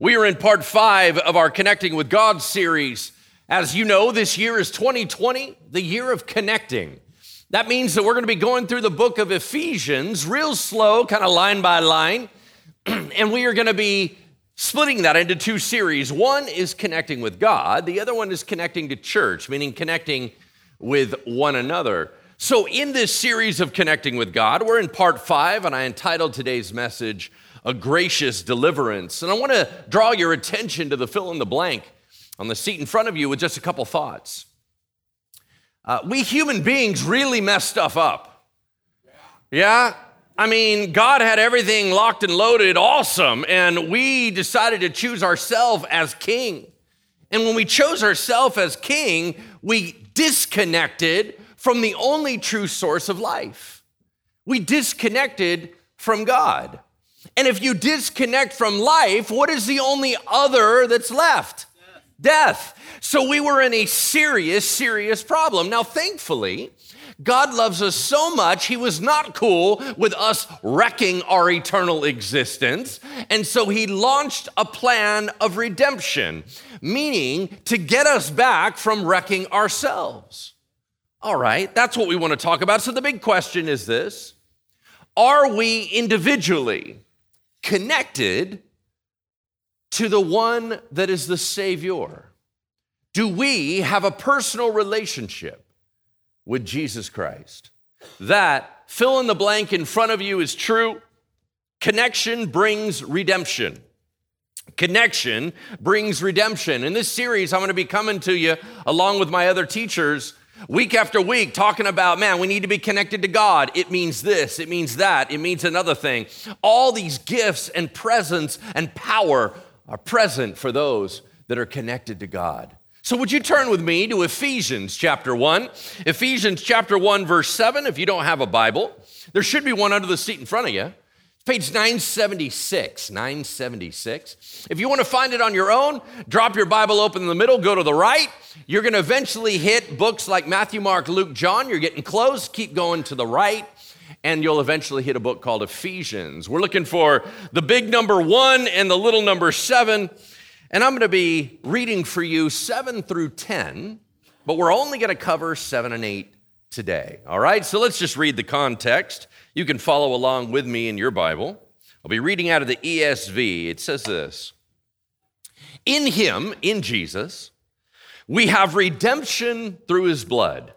We are in part five of our Connecting with God series. As you know, this year is 2020, the year of connecting. That means that we're going to be going through the book of Ephesians real slow, kind of line by line. and we are going to be splitting that into two series. One is connecting with God, the other one is connecting to church, meaning connecting with one another. So, in this series of connecting with God, we're in part five, and I entitled today's message, a gracious deliverance. And I want to draw your attention to the fill in the blank on the seat in front of you with just a couple thoughts. Uh, we human beings really mess stuff up. Yeah? I mean, God had everything locked and loaded, awesome, and we decided to choose ourselves as king. And when we chose ourselves as king, we disconnected from the only true source of life. We disconnected from God. And if you disconnect from life, what is the only other that's left? Death. So we were in a serious, serious problem. Now, thankfully, God loves us so much, He was not cool with us wrecking our eternal existence. And so He launched a plan of redemption, meaning to get us back from wrecking ourselves. All right, that's what we want to talk about. So the big question is this Are we individually connected to the one that is the Savior? Do we have a personal relationship with Jesus Christ? That fill in the blank in front of you is true. Connection brings redemption. Connection brings redemption. In this series, I'm going to be coming to you along with my other teachers week after week talking about, man, we need to be connected to God. It means this, it means that, it means another thing. All these gifts and presence and power are present for those that are connected to God. So, would you turn with me to Ephesians chapter 1? Ephesians chapter 1, verse 7. If you don't have a Bible, there should be one under the seat in front of you. Page 976, 976. If you want to find it on your own, drop your Bible open in the middle, go to the right. You're going to eventually hit books like Matthew, Mark, Luke, John. You're getting close. Keep going to the right, and you'll eventually hit a book called Ephesians. We're looking for the big number one and the little number seven. And I'm going to be reading for you seven through 10, but we're only going to cover seven and eight today. All right, so let's just read the context. You can follow along with me in your Bible. I'll be reading out of the ESV. It says this In him, in Jesus, we have redemption through his blood,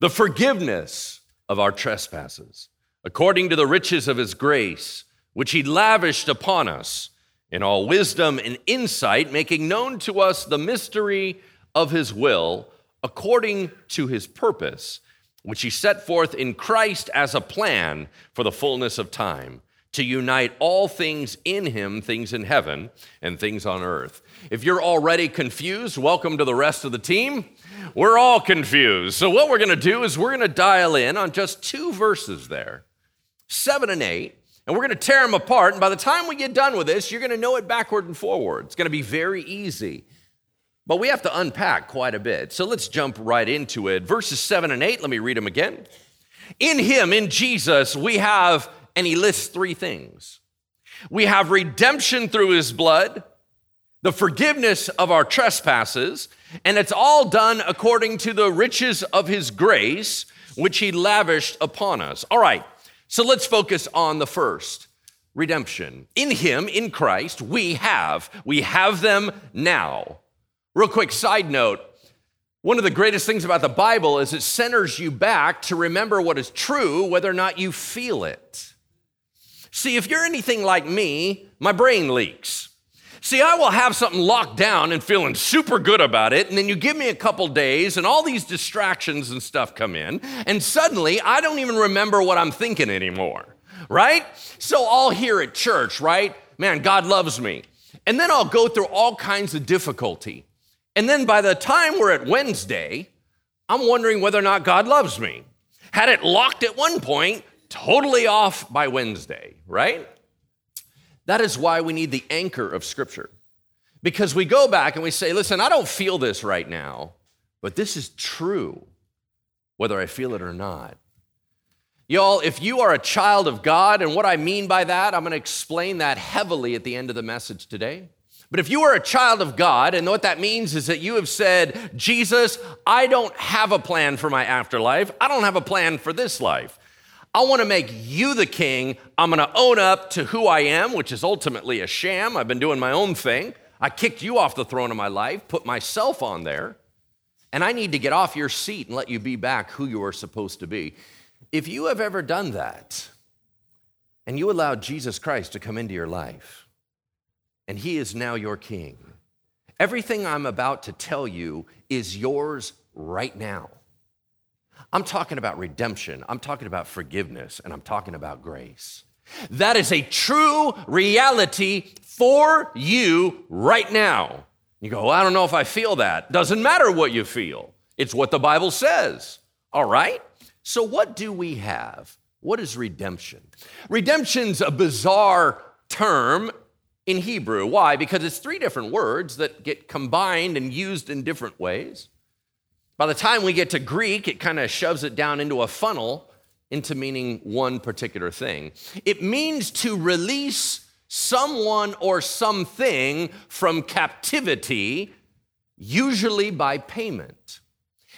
the forgiveness of our trespasses, according to the riches of his grace, which he lavished upon us in all wisdom and insight, making known to us the mystery of his will, according to his purpose which he set forth in Christ as a plan for the fullness of time, to unite all things in him, things in heaven and things on earth. If you're already confused, welcome to the rest of the team. We're all confused. So, what we're going to do is we're going to dial in on just two verses there, seven and eight, and we're going to tear them apart. And by the time we get done with this, you're going to know it backward and forward. It's going to be very easy. But we have to unpack quite a bit. So let's jump right into it. Verses 7 and 8, let me read them again. In Him, in Jesus, we have, and He lists three things we have redemption through His blood, the forgiveness of our trespasses, and it's all done according to the riches of His grace, which He lavished upon us. All right, so let's focus on the first redemption. In Him, in Christ, we have, we have them now. Real quick side note one of the greatest things about the Bible is it centers you back to remember what is true, whether or not you feel it. See, if you're anything like me, my brain leaks. See, I will have something locked down and feeling super good about it, and then you give me a couple days, and all these distractions and stuff come in, and suddenly I don't even remember what I'm thinking anymore, right? So I'll hear at church, right? Man, God loves me. And then I'll go through all kinds of difficulty. And then by the time we're at Wednesday, I'm wondering whether or not God loves me. Had it locked at one point, totally off by Wednesday, right? That is why we need the anchor of Scripture. Because we go back and we say, listen, I don't feel this right now, but this is true, whether I feel it or not. Y'all, if you are a child of God, and what I mean by that, I'm going to explain that heavily at the end of the message today. But if you are a child of God, and what that means is that you have said, Jesus, I don't have a plan for my afterlife, I don't have a plan for this life. I want to make you the king. I'm going to own up to who I am, which is ultimately a sham. I've been doing my own thing. I kicked you off the throne of my life, put myself on there, and I need to get off your seat and let you be back who you are supposed to be. If you have ever done that, and you allowed Jesus Christ to come into your life, and he is now your king, everything I'm about to tell you is yours right now. I'm talking about redemption, I'm talking about forgiveness, and I'm talking about grace. That is a true reality for you right now. You go, well, I don't know if I feel that. Doesn't matter what you feel, it's what the Bible says. All right? So, what do we have? What is redemption? Redemption's a bizarre term in Hebrew. Why? Because it's three different words that get combined and used in different ways. By the time we get to Greek, it kind of shoves it down into a funnel into meaning one particular thing. It means to release someone or something from captivity, usually by payment.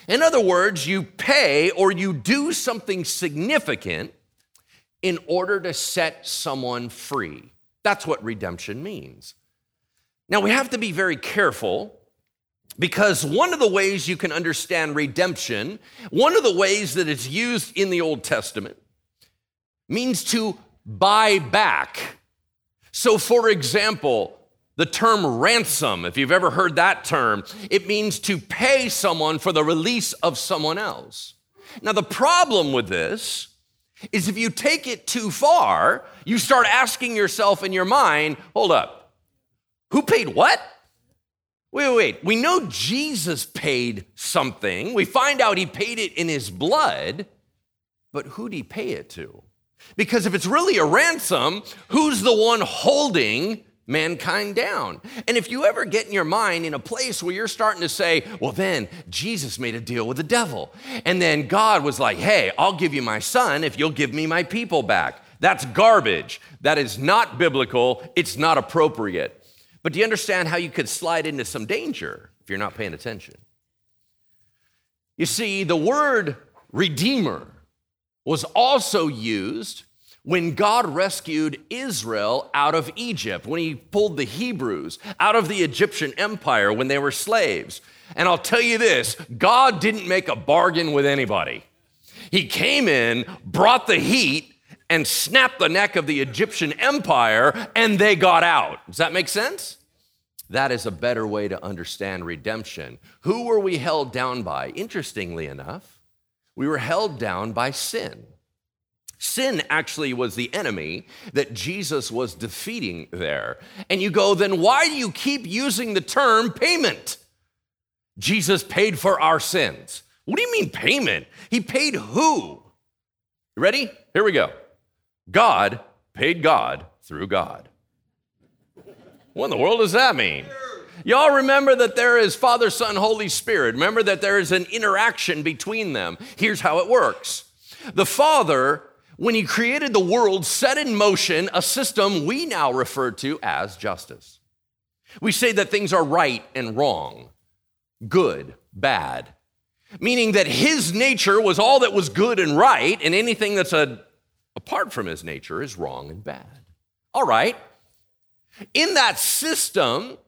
In other words, you pay or you do something significant in order to set someone free. That's what redemption means. Now, we have to be very careful because one of the ways you can understand redemption, one of the ways that it's used in the Old Testament, means to buy back. So, for example, the term ransom, if you've ever heard that term, it means to pay someone for the release of someone else. Now, the problem with this is if you take it too far, you start asking yourself in your mind, hold up, who paid what? Wait, wait, wait. We know Jesus paid something. We find out he paid it in his blood, but who'd he pay it to? Because if it's really a ransom, who's the one holding mankind down? And if you ever get in your mind in a place where you're starting to say, well, then Jesus made a deal with the devil. And then God was like, hey, I'll give you my son if you'll give me my people back. That's garbage. That is not biblical. It's not appropriate. But do you understand how you could slide into some danger if you're not paying attention? You see, the word redeemer was also used when God rescued Israel out of Egypt, when he pulled the Hebrews out of the Egyptian empire when they were slaves. And I'll tell you this God didn't make a bargain with anybody. He came in, brought the heat, and snapped the neck of the Egyptian empire, and they got out. Does that make sense? That is a better way to understand redemption. Who were we held down by? Interestingly enough, we were held down by sin. Sin actually was the enemy that Jesus was defeating there. And you go, then why do you keep using the term payment? Jesus paid for our sins. What do you mean payment? He paid who? ready? Here we go. God paid God through God. What in the world does that mean? Y'all remember that there is Father, Son, Holy Spirit. Remember that there is an interaction between them. Here's how it works the Father, when He created the world, set in motion a system we now refer to as justice. We say that things are right and wrong, good, bad, meaning that His nature was all that was good and right, and anything that's a, apart from His nature is wrong and bad. All right. In that system,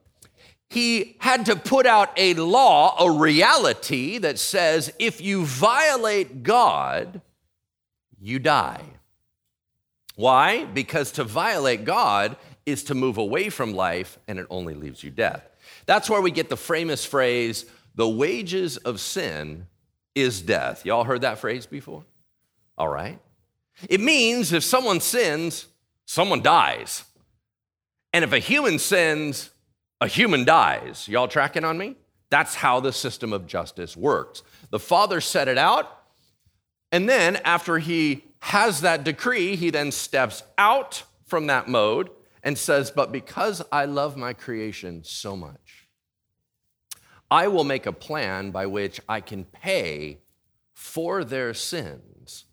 he had to put out a law, a reality that says if you violate God, you die. Why? Because to violate God is to move away from life and it only leaves you death. That's where we get the famous phrase, the wages of sin is death. Y'all heard that phrase before? All right. It means if someone sins, someone dies. And if a human sins, a human dies. Y'all tracking on me? That's how the system of justice works. The Father set it out, and then after he has that decree, he then steps out from that mode and says, But because I love my creation so much, I will make a plan by which I can pay for their sins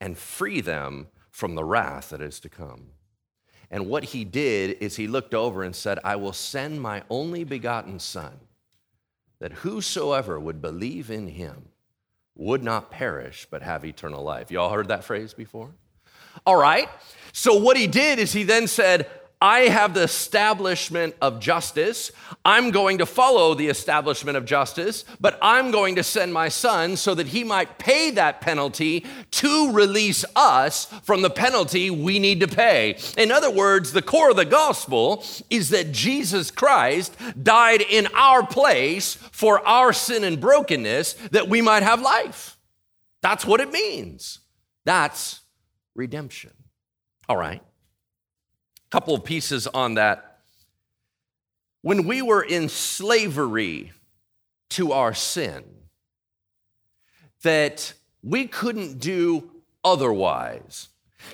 and free them from the wrath that is to come. And what he did is he looked over and said, I will send my only begotten Son, that whosoever would believe in him would not perish, but have eternal life. Y'all heard that phrase before? All right. So what he did is he then said, I have the establishment of justice. I'm going to follow the establishment of justice, but I'm going to send my son so that he might pay that penalty to release us from the penalty we need to pay. In other words, the core of the gospel is that Jesus Christ died in our place for our sin and brokenness that we might have life. That's what it means. That's redemption. All right couple of pieces on that. When we were in slavery to our sin, that we couldn't do otherwise.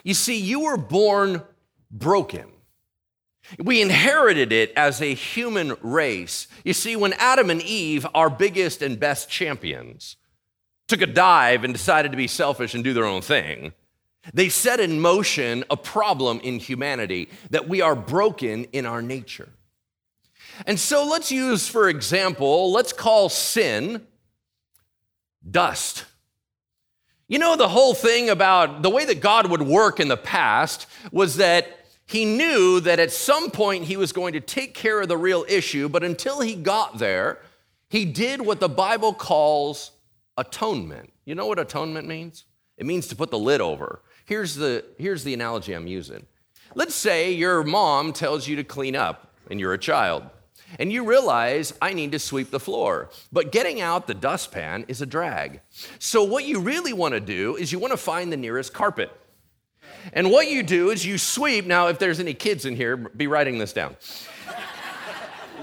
You see, you were born broken. We inherited it as a human race. You see, when Adam and Eve, our biggest and best champions, took a dive and decided to be selfish and do their own thing, they set in motion a problem in humanity that we are broken in our nature. And so let's use, for example, let's call sin dust. You know, the whole thing about the way that God would work in the past was that he knew that at some point he was going to take care of the real issue, but until he got there, he did what the Bible calls atonement. You know what atonement means? It means to put the lid over. Here's the, here's the analogy I'm using. Let's say your mom tells you to clean up and you're a child, and you realize I need to sweep the floor, but getting out the dustpan is a drag. So, what you really want to do is you want to find the nearest carpet. And what you do is you sweep. Now, if there's any kids in here, be writing this down.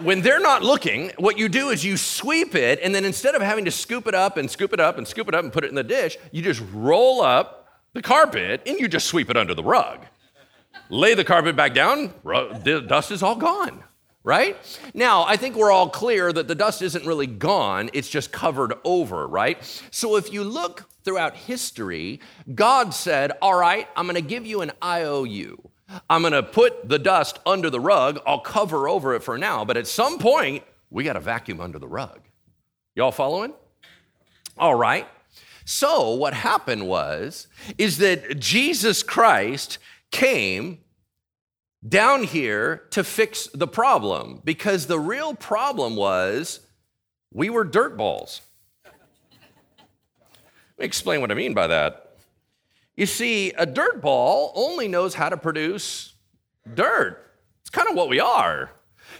when they're not looking, what you do is you sweep it, and then instead of having to scoop it up and scoop it up and scoop it up and put it in the dish, you just roll up the carpet and you just sweep it under the rug. Lay the carpet back down, the dust is all gone, right? Now, I think we're all clear that the dust isn't really gone, it's just covered over, right? So if you look throughout history, God said, All right, I'm gonna give you an IOU. I'm gonna put the dust under the rug, I'll cover over it for now, but at some point, we gotta vacuum under the rug. Y'all following? All right. So what happened was is that Jesus Christ came down here to fix the problem because the real problem was we were dirt balls. Let me explain what I mean by that. You see, a dirt ball only knows how to produce dirt. It's kind of what we are.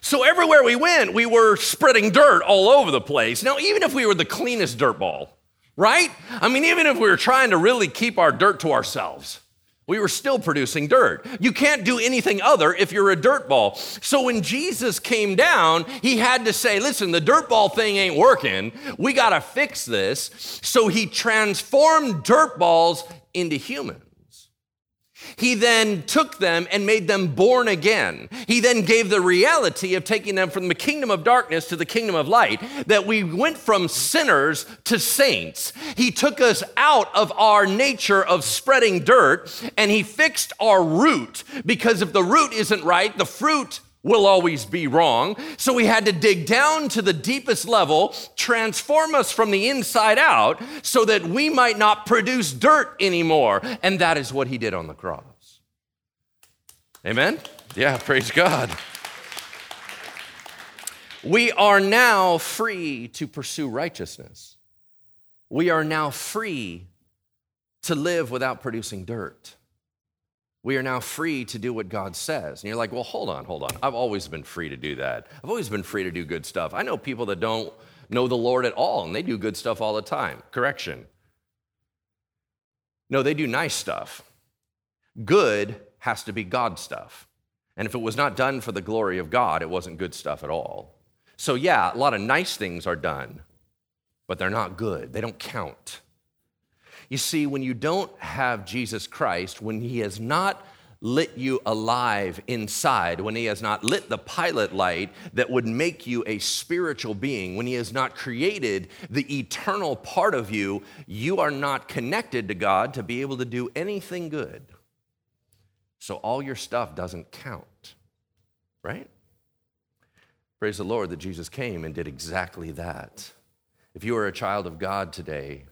So everywhere we went, we were spreading dirt all over the place. Now, even if we were the cleanest dirt ball, right? I mean, even if we were trying to really keep our dirt to ourselves, we were still producing dirt. You can't do anything other if you're a dirt ball. So when Jesus came down, he had to say, listen, the dirt ball thing ain't working. We got to fix this. So he transformed dirt balls into humans. He then took them and made them born again. He then gave the reality of taking them from the kingdom of darkness to the kingdom of light, that we went from sinners to saints. He took us out of our nature of spreading dirt and he fixed our root because if the root isn't right, the fruit will always be wrong. So we had to dig down to the deepest level, transform us from the inside out, so that we might not produce dirt anymore. And that is what he did on the cross. Amen? Yeah, praise God. We are now free to pursue righteousness. We are now free to live without producing dirt we are now free to do what God says. And you're like, well, hold on, hold on. I've always been free to do that. I've always been free to do good stuff. I know people that don't know the Lord at all, and they do good stuff all the time. Correction. No, they do nice stuff. Good has to be God stuff. And if it was not done for the glory of God, it wasn't good stuff at all. So, yeah, a lot of nice things are done, but they're not good. They don't count. You see, when you don't have Jesus Christ, when He has not lit you alive inside, when He has not lit the pilot light that would make you a spiritual being, when He has not created the eternal part of you, you are not connected to God to be able to do anything good. So all your stuff doesn't count, right? Praise the Lord that Jesus came and did exactly that. If you are a child of God today,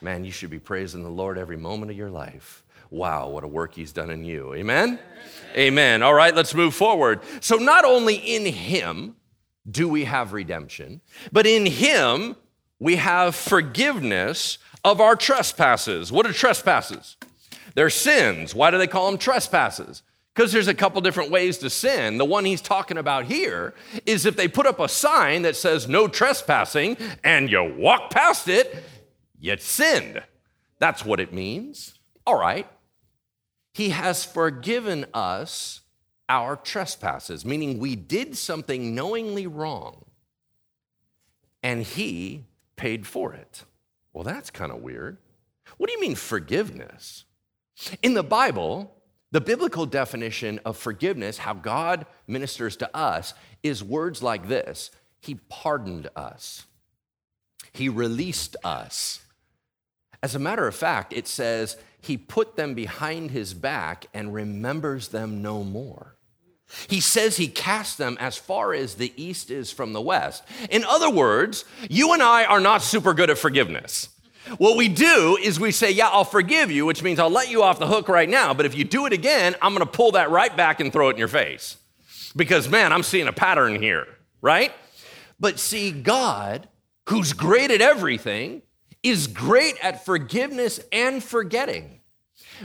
man, you should be praising the Lord every moment of your life. Wow, what a work he's done in you. Amen? Amen? Amen. All right, let's move forward. So, not only in him do we have redemption, but in him we have forgiveness of our trespasses. What are trespasses? They're sins. Why do they call them trespasses? Because there's a couple different ways to sin. The one he's talking about here is if they put up a sign that says no trespassing and you walk past it, you sinned. That's what it means. All right. He has forgiven us our trespasses, meaning we did something knowingly wrong and he paid for it. Well, that's kind of weird. What do you mean forgiveness? In the Bible, the biblical definition of forgiveness, how God ministers to us, is words like this He pardoned us, He released us. As a matter of fact, it says, He put them behind His back and remembers them no more. He says he cast them as far as the east is from the west. In other words, you and I are not super good at forgiveness. What we do is we say, Yeah, I'll forgive you, which means I'll let you off the hook right now. But if you do it again, I'm going to pull that right back and throw it in your face. Because, man, I'm seeing a pattern here, right? But see, God, who's great at everything, is great at forgiveness and forgetting.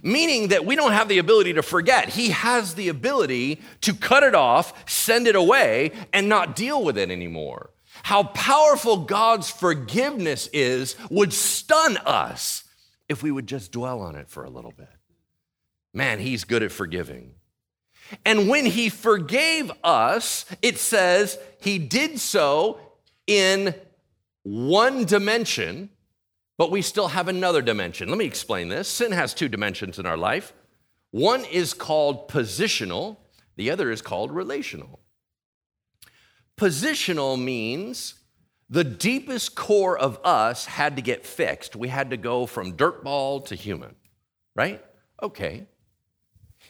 Meaning that we don't have the ability to forget. He has the ability to cut it off, send it away, and not deal with it anymore how powerful God's forgiveness is would stun us if we would just dwell on it for a little bit. Man, he's good at forgiving. And when he forgave us, it says he did so in one dimension, but we still have another dimension. Let me explain this. Sin has two dimensions in our life. One is called positional, the other is called relational. Positional means the deepest core of us had to get fixed. We had to go from dirtball to human, right? Okay.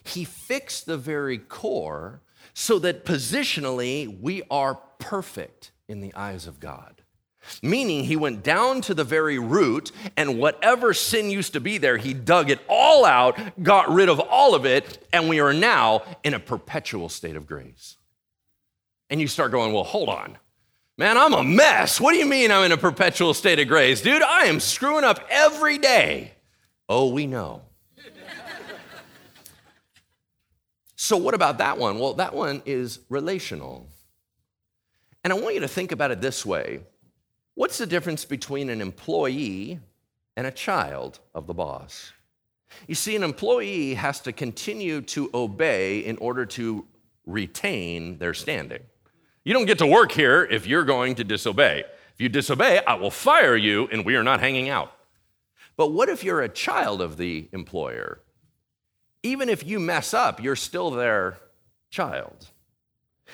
He fixed the very core so that positionally we are perfect in the eyes of God. Meaning, he went down to the very root, and whatever sin used to be there, he dug it all out, got rid of all of it, and we are now in a perpetual state of grace. And you start going, well, hold on. Man, I'm a mess. What do you mean I'm in a perpetual state of grace? Dude, I am screwing up every day. Oh, we know. so, what about that one? Well, that one is relational. And I want you to think about it this way What's the difference between an employee and a child of the boss? You see, an employee has to continue to obey in order to retain their standing. You don't get to work here if you're going to disobey. If you disobey, I will fire you and we are not hanging out. But what if you're a child of the employer? Even if you mess up, you're still their child.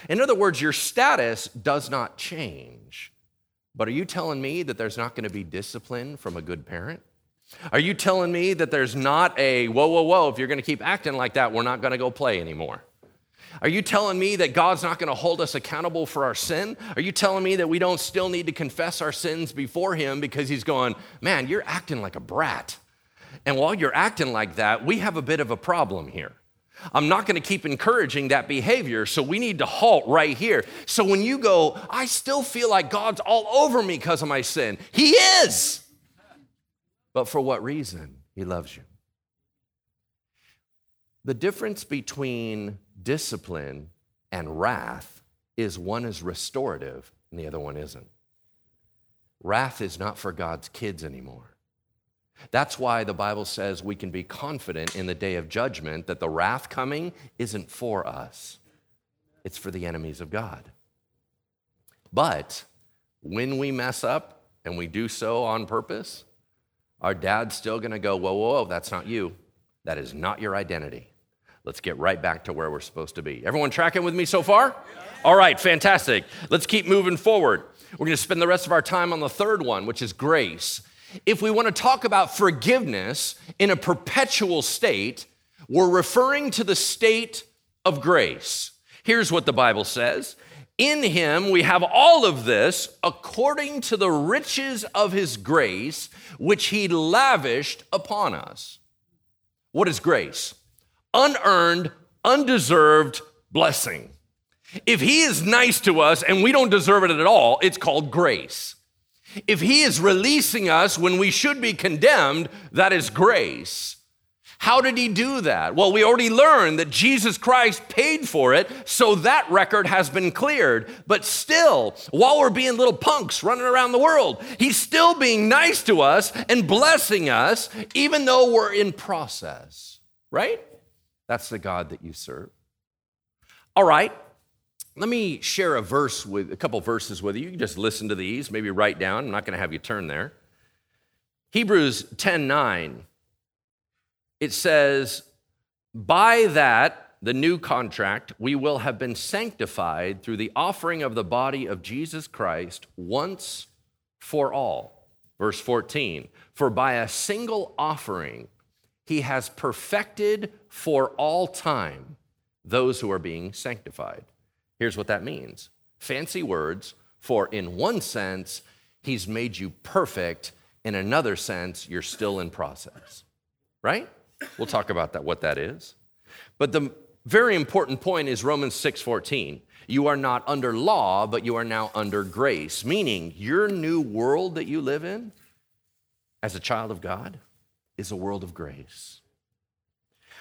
In other words, your status does not change. But are you telling me that there's not going to be discipline from a good parent? Are you telling me that there's not a, whoa, whoa, whoa, if you're going to keep acting like that, we're not going to go play anymore? Are you telling me that God's not going to hold us accountable for our sin? Are you telling me that we don't still need to confess our sins before Him because He's going, man, you're acting like a brat? And while you're acting like that, we have a bit of a problem here. I'm not going to keep encouraging that behavior, so we need to halt right here. So when you go, I still feel like God's all over me because of my sin, He is. But for what reason? He loves you. The difference between discipline and wrath is one is restorative and the other one isn't. Wrath is not for God's kids anymore. That's why the Bible says we can be confident in the day of judgment that the wrath coming isn't for us, it's for the enemies of God. But when we mess up and we do so on purpose, our dad's still gonna go, whoa, whoa, whoa, that's not you. That is not your identity. Let's get right back to where we're supposed to be. Everyone tracking with me so far? All right, fantastic. Let's keep moving forward. We're going to spend the rest of our time on the third one, which is grace. If we want to talk about forgiveness in a perpetual state, we're referring to the state of grace. Here's what the Bible says In him we have all of this according to the riches of his grace, which he lavished upon us. What is grace? Unearned, undeserved blessing. If he is nice to us and we don't deserve it at all, it's called grace. If he is releasing us when we should be condemned, that is grace. How did he do that? Well, we already learned that Jesus Christ paid for it, so that record has been cleared. But still, while we're being little punks running around the world, he's still being nice to us and blessing us, even though we're in process, right? That's the God that you serve. All right, let me share a verse with a couple verses with you. You can just listen to these, maybe write down. I'm not going to have you turn there. Hebrews 10 9 it says, By that, the new contract, we will have been sanctified through the offering of the body of Jesus Christ once for all. Verse 14, for by a single offering, he has perfected for all time those who are being sanctified. Here's what that means fancy words, for in one sense, he's made you perfect, in another sense, you're still in process, right? We'll talk about that, what that is. But the very important point is Romans 6:14. You are not under law, but you are now under grace, meaning your new world that you live in as a child of God is a world of grace.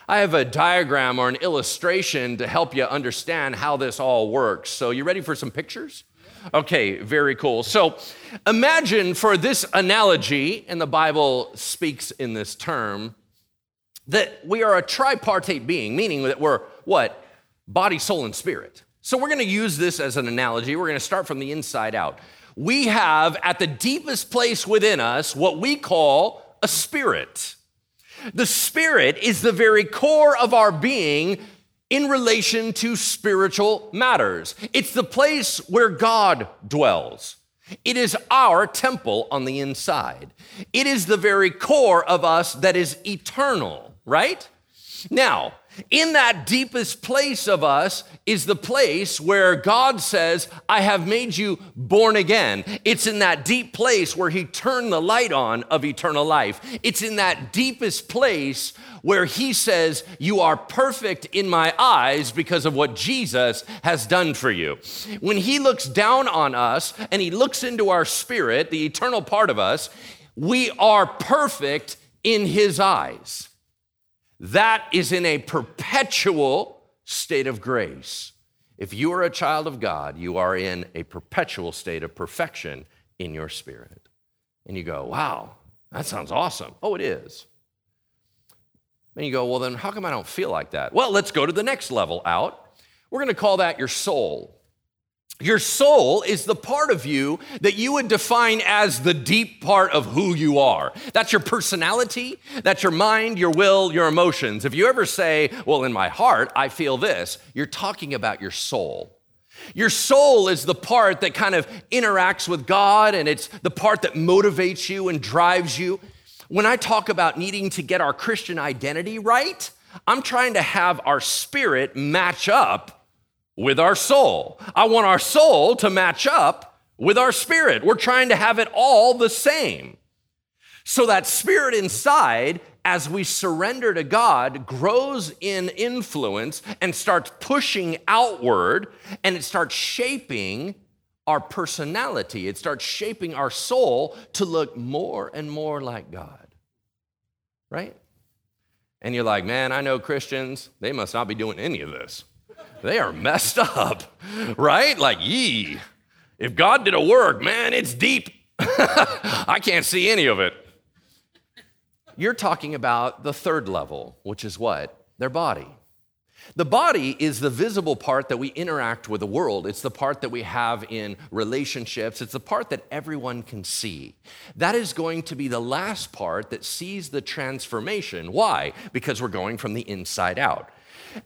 I have a diagram or an illustration to help you understand how this all works. So, you ready for some pictures? Okay, very cool. So, imagine for this analogy, and the Bible speaks in this term, that we are a tripartite being, meaning that we're what? Body, soul, and spirit. So we're to use this as an analogy. We're to start from the inside out. We have at the deepest place within us what we call a spirit. The spirit is the very core of our being in relation to spiritual matters. It's the place where God dwells. It is our temple on the inside. It is the very core of us that is eternal right? Now, in that deepest place of us is the place where God says, I have made you born again. It's in that deep place where He turned the light on of eternal life. It's in that deepest place where He says, You are perfect in my eyes because of what Jesus has done for you. When He looks down on us and He looks into our spirit, the eternal part of us, we are perfect in His eyes. That is in a perpetual state of grace. If you are a child of God, you are in a perpetual state of perfection in your spirit. And you go, wow, that sounds awesome. Oh, it is. And you go, well, then how come I don't feel like that? Well, let's go to the next level out. We're going to call that your soul. Your soul is the part of you that you would define as the deep part of who you are. That's your personality, that's your mind, your will, your emotions. If you ever say, Well, in my heart, I feel this, you're talking about your soul. Your soul is the part that kind of interacts with God and it's the part that motivates you and drives you. When I talk about needing to get our Christian identity right, I'm trying to have our spirit match up with our soul. I want our soul to match up with our spirit. We're trying to have it all the same. So that spirit inside, as we surrender to God, grows in influence and starts pushing outward and it starts shaping our personality. It starts shaping our soul to look more and more like God. Right? And you're like, man, I know Christians, they must not be doing any of this they are messed up, right? Like, ye, If God did a work, man, it's deep. I can't see any of it. You're talking about the third level, which is what? Their body. The body is the visible part that we interact with the world. It's the part that we have in relationships. It's the part that everyone can see. That is going to be the last part that sees the transformation. Why? Because we're going from the inside out.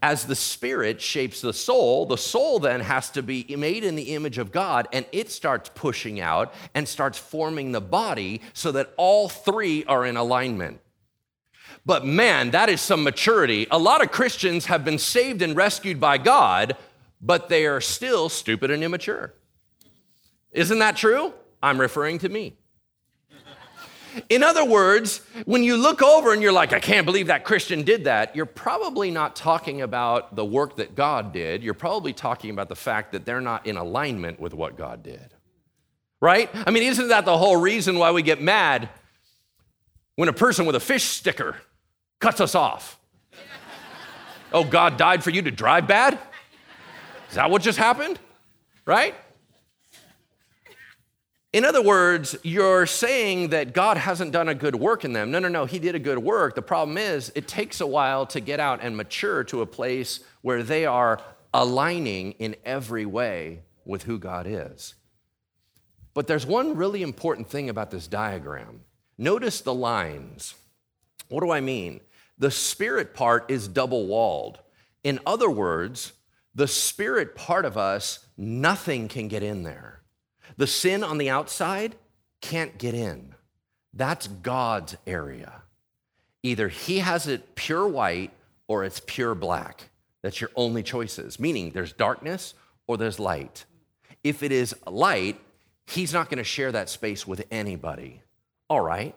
As the spirit shapes the soul, the soul then has to be made in the image of God and it starts pushing out and starts forming the body so that all three are in alignment. But man, that is some maturity. A lot of Christians have been saved and rescued by God, but they are still stupid and immature. Isn't that true? I'm referring to me. In other words, when you look over and you're like, I can't believe that Christian did that, you're probably not talking about the work that God did. You're probably talking about the fact that they're not in alignment with what God did. Right? I mean, isn't that the whole reason why we get mad when a person with a fish sticker cuts us off? oh, God died for you to drive bad? Is that what just happened? Right? In other words, you're saying that God hasn't done a good work in them. No, no, no, He did a good work. The problem is, it takes a while to get out and mature to a place where they are aligning in every way with who God is. But there's one really important thing about this diagram. Notice the lines. What do I mean? The spirit part is double walled. In other words, the spirit part of us, nothing can get in there. The sin on the outside can't get in. That's God's area. Either He has it pure white or it's pure black. That's your only choices, meaning there's darkness or there's light. If it is light, He's not going to share that space with anybody. All right.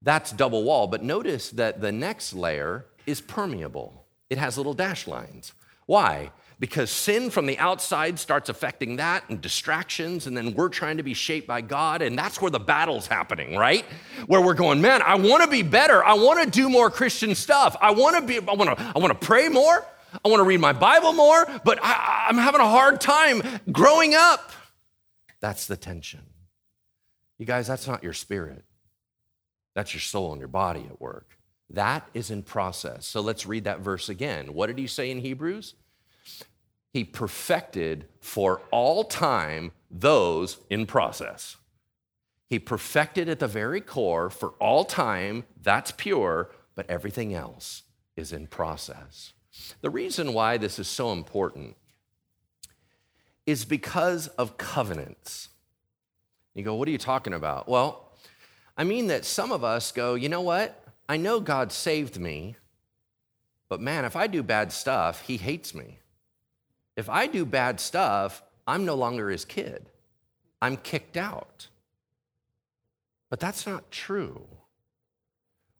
That's double wall, but notice that the next layer is permeable. It has little dash lines. Why? Because sin from the outside starts affecting that and distractions, and then we're trying to be shaped by God, and that's where the battle's happening, right? Where we're going, man, I want to be better. I want to do more Christian stuff. I want to be, I want to, I want to pray more. I want to read my Bible more, but I, I'm having a hard time growing up. That's the tension. You guys, that's not your spirit. That's your soul and your body at work. That is in process. So let's read that verse again. What did he say in Hebrews? He perfected for all time those in process. He perfected at the very core for all time, that's pure, but everything else is in process. The reason why this is so important is because of covenants. You go, what are you talking about? Well, I mean that some of us go, you know what? I know God saved me, but man, if I do bad stuff, he hates me. If I do bad stuff, I'm no longer his kid. I'm kicked out. But that's not true.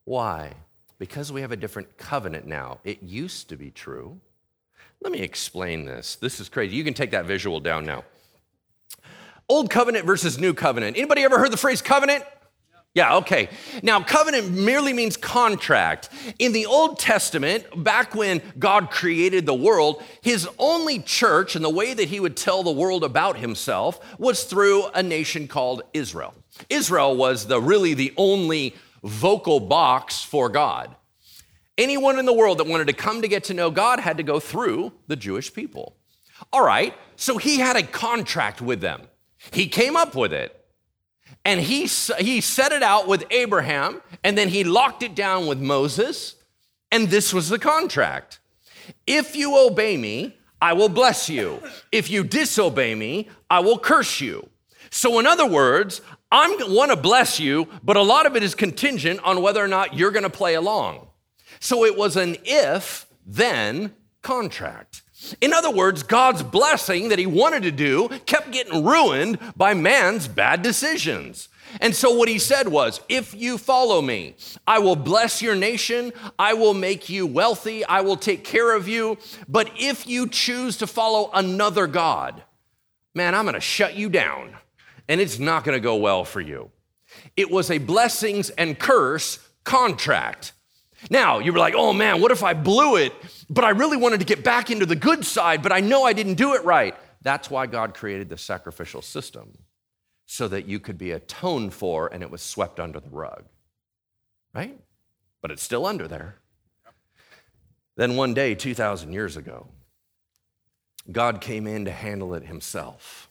Why? Because we have a different covenant now. It used to be true. Let me explain this. This is crazy. You can take that visual down now. Old covenant versus new covenant. Anybody ever heard the phrase covenant? Yeah, okay. Now, covenant merely means contract. In the Old Testament, back when God created the world, his only church and the way that he would tell the world about himself was through a nation called Israel. Israel was the really the only vocal box for God. Anyone in the world that wanted to come to get to know God had to go through the Jewish people. All right, so he had a contract with them. He came up with it and he, he set it out with Abraham, and then he locked it down with Moses, and this was the contract. If you obey me, I will bless you. If you disobey me, I will curse you. So, in other words, I want to bless you, but a lot of it is contingent on whether or not you're going to play along. So, it was an if then contract. In other words, God's blessing that he wanted to do kept getting ruined by man's bad decisions. And so, what he said was, If you follow me, I will bless your nation, I will make you wealthy, I will take care of you. But if you choose to follow another God, man, I'm gonna shut you down, and it's not gonna go well for you. It was a blessings and curse contract. Now, you were like, oh man, what if I blew it, but I really wanted to get back into the good side, but I know I didn't do it right? That's why God created the sacrificial system, so that you could be atoned for and it was swept under the rug, right? But it's still under there. Then one day, 2,000 years ago, God came in to handle it himself.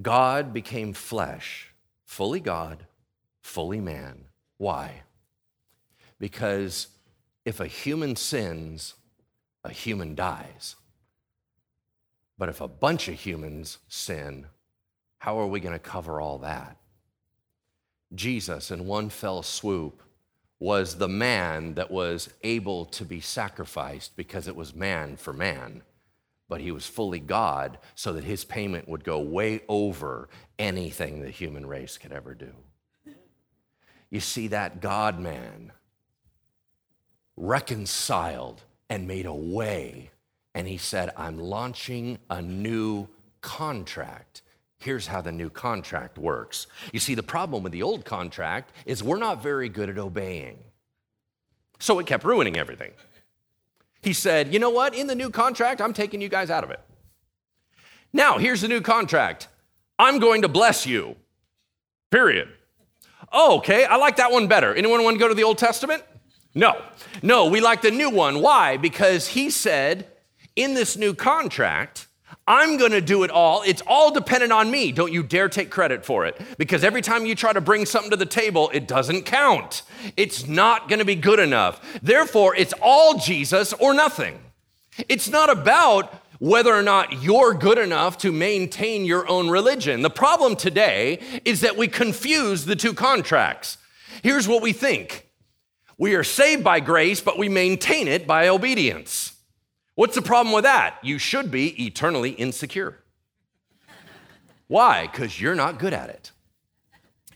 God became flesh, fully God, fully man. Why? Because if a human sins, a human dies. But if a bunch of humans sin, how are we going to cover all that? Jesus, in one fell swoop, was the man that was able to be sacrificed because it was man for man. But he was fully God so that his payment would go way over anything the human race could ever do. You see, that God man reconciled and made a way. And he said, I'm launching a new contract. Here's how the new contract works. You see, the problem with the old contract is we're not very good at obeying. So it kept ruining everything. He said, You know what? In the new contract, I'm taking you guys out of it. Now, here's the new contract I'm going to bless you. Period. Oh, okay, I like that one better. Anyone want to go to the Old Testament? No. No, we like the new one. Why? Because he said, in this new contract, I'm going to do it all. It's all dependent on me. Don't you dare take credit for it. Because every time you try to bring something to the table, it doesn't count. It's not going to be good enough. Therefore, it's all Jesus or nothing. It's not about whether or not you're good enough to maintain your own religion. The problem today is that we confuse the two contracts. Here's what we think we are saved by grace, but we maintain it by obedience. What's the problem with that? You should be eternally insecure. Why? Because you're not good at it.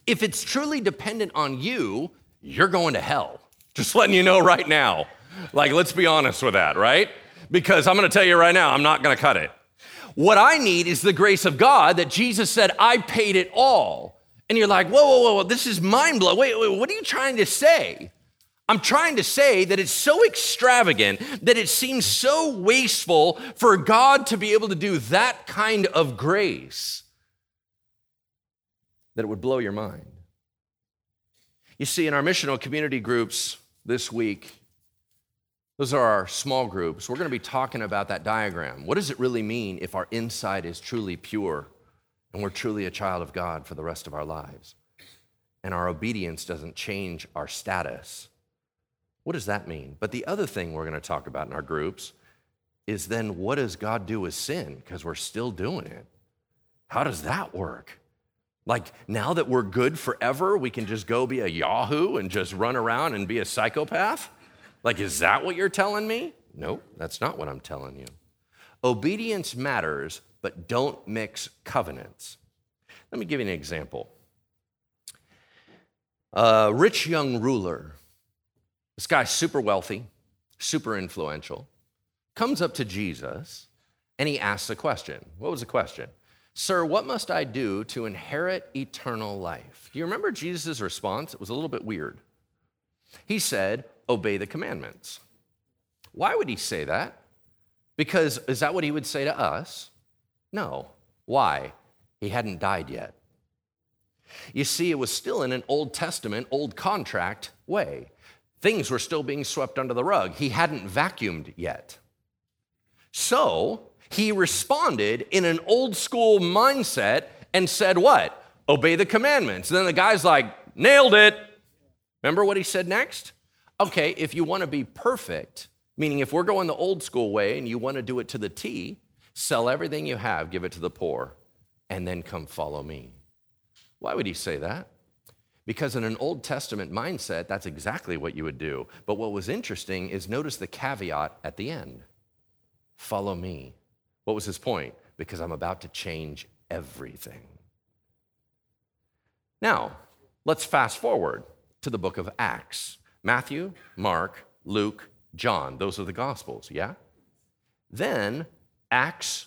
If it's truly dependent on you, you're going to hell. Just letting you know right now. Like, let's be honest with that, right? Because I'm going to tell you right now, I'm not going to cut it. What I need is the grace of God that Jesus said, I paid it all. And you're like, whoa, whoa, whoa, this is mind blowing. Wait, wait, what are you trying to say? I'm trying to say that it's so extravagant that it seems so wasteful for God to be able to do that kind of grace that it would blow your mind. You see, in our missional community groups this week, those are our small groups. We're going to be talking about that diagram. What does it really mean if our inside is truly pure and we're truly a child of God for the rest of our lives? And our obedience doesn't change our status what does that mean? But the other thing we're going to talk about in our groups is then what does God do with sin? Because we're still doing it. How does that work? Like now that we're good forever, we can just go be a Yahoo and just run around and be a psychopath? Like, is that what you're telling me? No, that's not what I'm telling you. Obedience matters, but don't mix covenants. Let me give you an example. A rich young ruler this guy's super wealthy, super influential, comes up to Jesus and he asks a question. What was the question? Sir, what must I do to inherit eternal life? Do you remember Jesus' response? It was a little bit weird. He said, Obey the commandments. Why would he say that? Because is that what he would say to us? No. Why? He hadn't died yet. You see, it was still in an Old Testament, Old Contract way. Things were still being swept under the rug. He hadn't vacuumed yet. So he responded in an old school mindset and said, What? Obey the commandments. And then the guy's like, Nailed it. Remember what he said next? Okay, if you want to be perfect, meaning if we're going the old school way and you want to do it to the T, sell everything you have, give it to the poor, and then come follow me. Why would he say that? Because in an Old Testament mindset, that's exactly what you would do. But what was interesting is notice the caveat at the end follow me. What was his point? Because I'm about to change everything. Now, let's fast forward to the book of Acts Matthew, Mark, Luke, John. Those are the Gospels, yeah? Then Acts,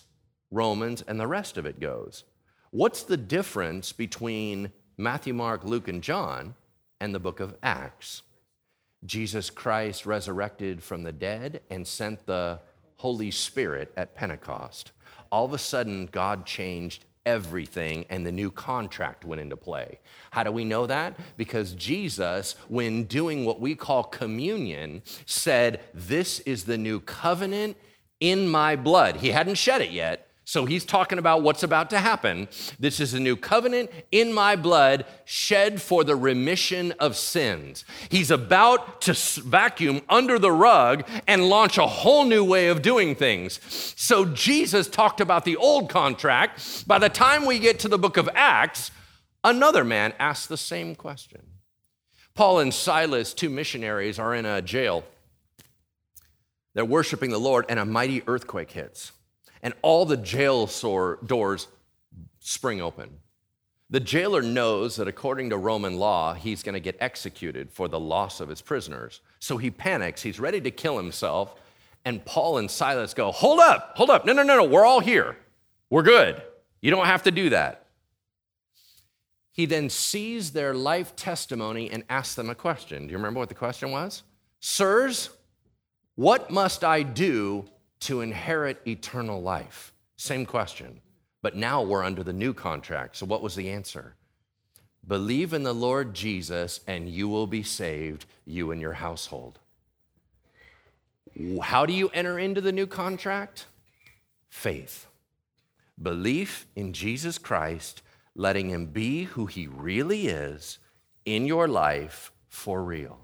Romans, and the rest of it goes. What's the difference between Matthew, Mark, Luke, and John, and the book of Acts. Jesus Christ resurrected from the dead and sent the Holy Spirit at Pentecost. All of a sudden, God changed everything and the new contract went into play. How do we know that? Because Jesus, when doing what we call communion, said, This is the new covenant in my blood. He hadn't shed it yet, so he's talking about what's about to happen. This is a new covenant in my blood, shed for the remission of sins. He's about to vacuum under the rug and launch a whole new way of doing things. So Jesus talked about the old contract. By the time we get to the book of Acts, another man asked the same question. Paul and Silas, two missionaries, are in a jail. They're worshiping the Lord, and a mighty earthquake hits. And all the jail doors spring open. The jailer knows that according to Roman law, he's going to get executed for the loss of his prisoners. So he panics. He's ready to kill himself. And Paul and Silas go, Hold up, hold up. No, no, no, no. We're all here. We're good. You don't have to do that. He then sees their life testimony and asks them a question. Do you remember what the question was? Sirs, what must I do to inherit eternal life? Same question. But now we're under the new contract. So what was the answer? Believe in the Lord Jesus and you will be saved, you and your household. How do you enter into the new contract? Faith. Belief in Jesus Christ, letting him be who he really is in your life for real.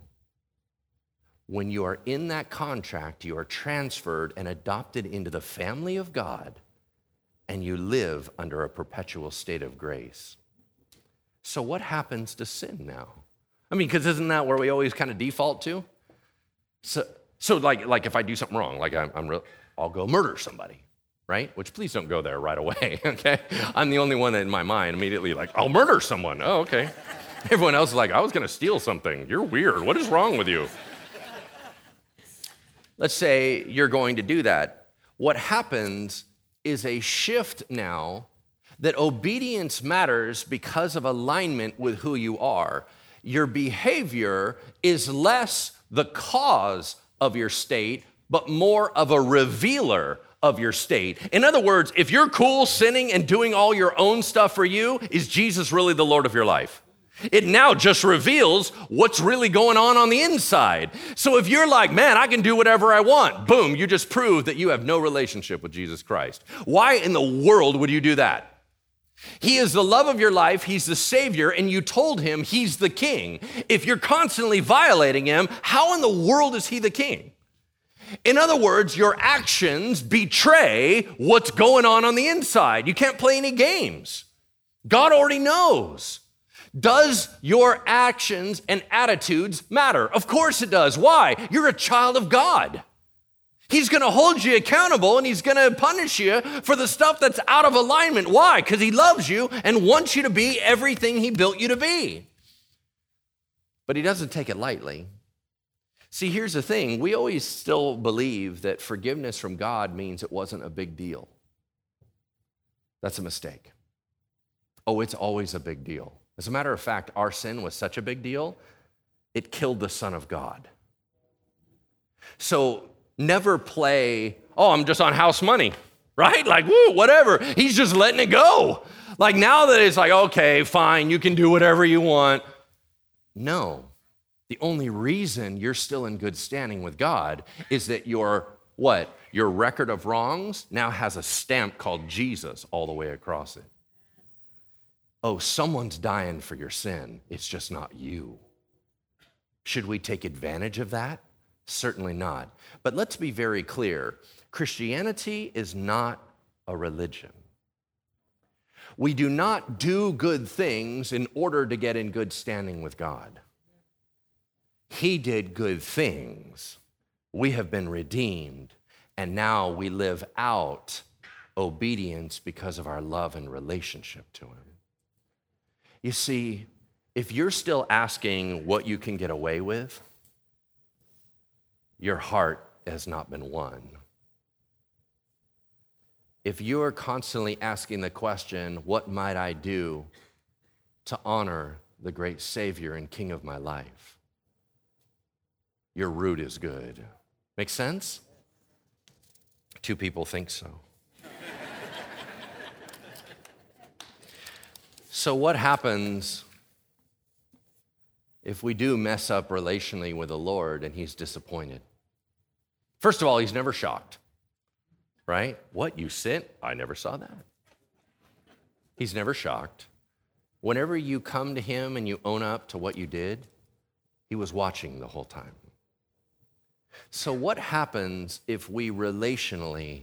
When you are in that contract, you are transferred and adopted into the family of God and you live under a perpetual state of grace. So, what happens to sin now? I mean, because isn't that where we always kind of default to? So, so like, like if I do something wrong, like I'm, I'm real, I'll go murder somebody, right? Which please don't go there right away, okay? I'm the only one in my mind immediately like, I'll murder someone. Oh, okay. Everyone else is like, I was going to steal something. You're weird. What is wrong with you? Let's say you're going to do that. What happens is a shift now that obedience matters because of alignment with who you are. Your behavior is less the cause of your state, but more of a revealer of your state. In other words, if you're cool sinning and doing all your own stuff for you, is Jesus really the Lord of your life? It now just reveals what's really going on on the inside. So if you're like, man, I can do whatever I want, boom, you just prove that you have no relationship with Jesus Christ. Why in the world would you do that? He is the love of your life, He's the Savior, and you told Him He's the King. If you're constantly violating Him, how in the world is He the King? In other words, your actions betray what's going on on the inside. You can't play any games. God already knows. Does your actions and attitudes matter? Of course it does. Why? You're a child of God. He's going to hold you accountable and he's going to punish you for the stuff that's out of alignment. Why? Because he loves you and wants you to be everything he built you to be. But he doesn't take it lightly. See, here's the thing we always still believe that forgiveness from God means it wasn't a big deal. That's a mistake. Oh, it's always a big deal. As a matter of fact, our sin was such a big deal, it killed the Son of God. So never play, oh, I'm just on house money, right? Like, woo, whatever. He's just letting it go. Like now that it's like, okay, fine, you can do whatever you want. No. The only reason you're still in good standing with God is that your what? Your record of wrongs now has a stamp called Jesus all the way across it oh, someone's dying for your sin, it's just not you. Should we take advantage of that? Certainly not. But let's be very clear Christianity is not a religion. We do not do good things in order to get in good standing with God. He did good things. We have been redeemed, and now we live out obedience because of our love and relationship to Him. You see, if you're still asking what you can get away with, your heart has not been won. If you are constantly asking the question, What might I do to honor the great Savior and King of my life? Your root is good. Make sense? Two people think so. So, what happens if we do mess up relationally with the Lord and He's disappointed? First of all, He's never shocked, right? What, you sent? I never saw that. He's never shocked. Whenever you come to Him and you own up to what you did, He was watching the whole time. So, what happens if we relationally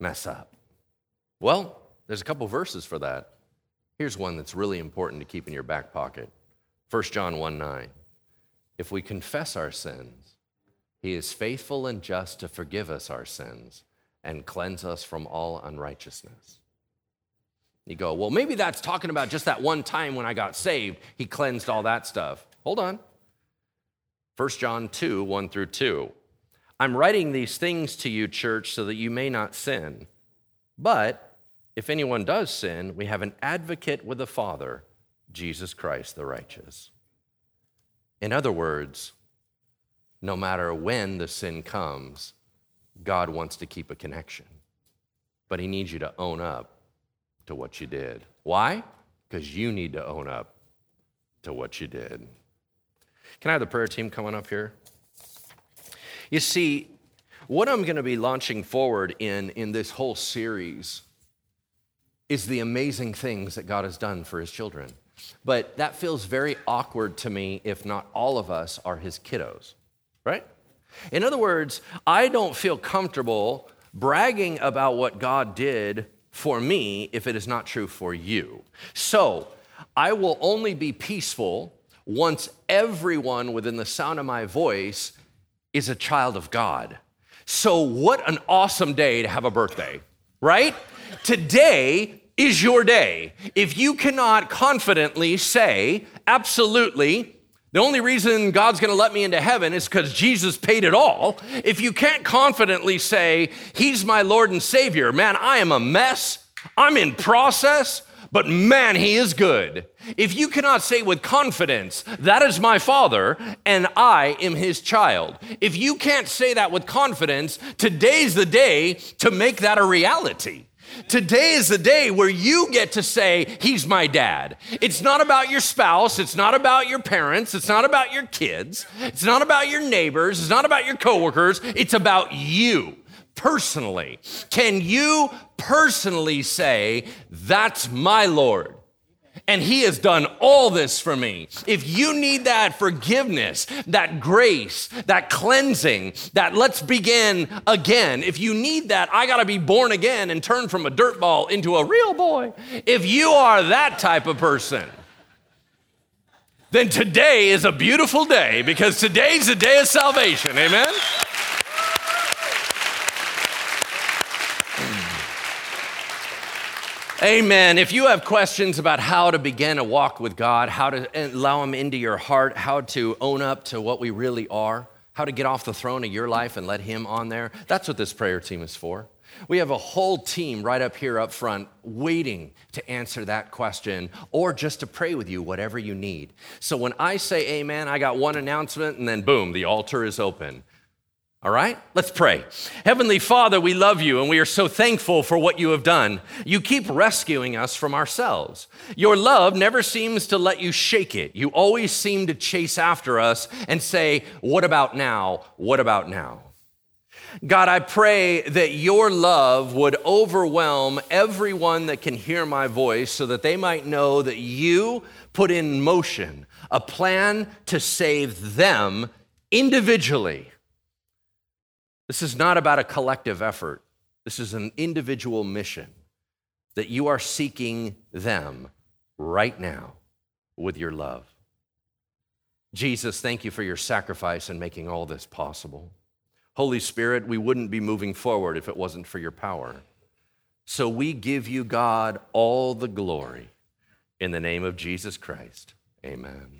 mess up? Well, there's a couple verses for that. Here's one that's really important to keep in your back pocket 1 John 1 9. If we confess our sins, he is faithful and just to forgive us our sins and cleanse us from all unrighteousness. You go, well, maybe that's talking about just that one time when I got saved, he cleansed all that stuff. Hold on. 1 John 2 1 through 2. I'm writing these things to you, church, so that you may not sin. But if anyone does sin, we have an advocate with the Father, Jesus Christ the righteous. In other words, no matter when the sin comes, God wants to keep a connection. But He needs you to own up to what you did. Why? Because you need to own up to what you did. Can I have the prayer team coming up here? You see, what I'm going to be launching forward in in this whole series is the amazing things that God has done for his children. But that feels very awkward to me if not all of us are his kiddos, right? In other words, I don't feel comfortable bragging about what God did for me if it is not true for you. So I will only be peaceful once everyone within the sound of my voice is a child of God. So, what an awesome day to have a birthday, right? Today is your day. If you cannot confidently say, absolutely, the only reason God's gonna let me into heaven is because Jesus paid it all. If you can't confidently say, He's my Lord and Savior, man, I am a mess, I'm in process, but man, he is good. If you cannot say with confidence, that is my father and I am his child, if you can't say that with confidence, today's the day to make that a reality. Today is the day where you get to say, He's my dad. It's not about your spouse. It's not about your parents. It's not about your kids. It's not about your neighbors. It's not about your coworkers. It's about you personally? Can you personally say, That's my Lord? And he has done all this for me. If you need that forgiveness, that grace, that cleansing, that let's begin again, if you need that, I gotta be born again and turn from a dirt ball into a real boy. If you are that type of person, then today is a beautiful day because today's the day of salvation. Amen? Amen. If you have questions about how to begin a walk with God, how to allow Him into your heart, how to own up to what we really are, how to get off the throne of your life and let Him on there, that's what this prayer team is for. We have a whole team right up here up front waiting to answer that question or just to pray with you, whatever you need. So when I say amen, I got one announcement and then boom, the altar is open. All right, let's pray. Heavenly Father, we love you and we are so thankful for what you have done. You keep rescuing us from ourselves. Your love never seems to let you shake it. You always seem to chase after us and say, What about now? What about now? God, I pray that your love would overwhelm everyone that can hear my voice so that they might know that you put in motion a plan to save them individually this is not about a collective effort. This is an individual mission that you are seeking them right now with your love. Jesus, thank you for your sacrifice in making all this possible. Holy Spirit, we wouldn't be moving forward if it wasn't for your power. So we give you, God, all the glory in the name of Jesus Christ. Amen.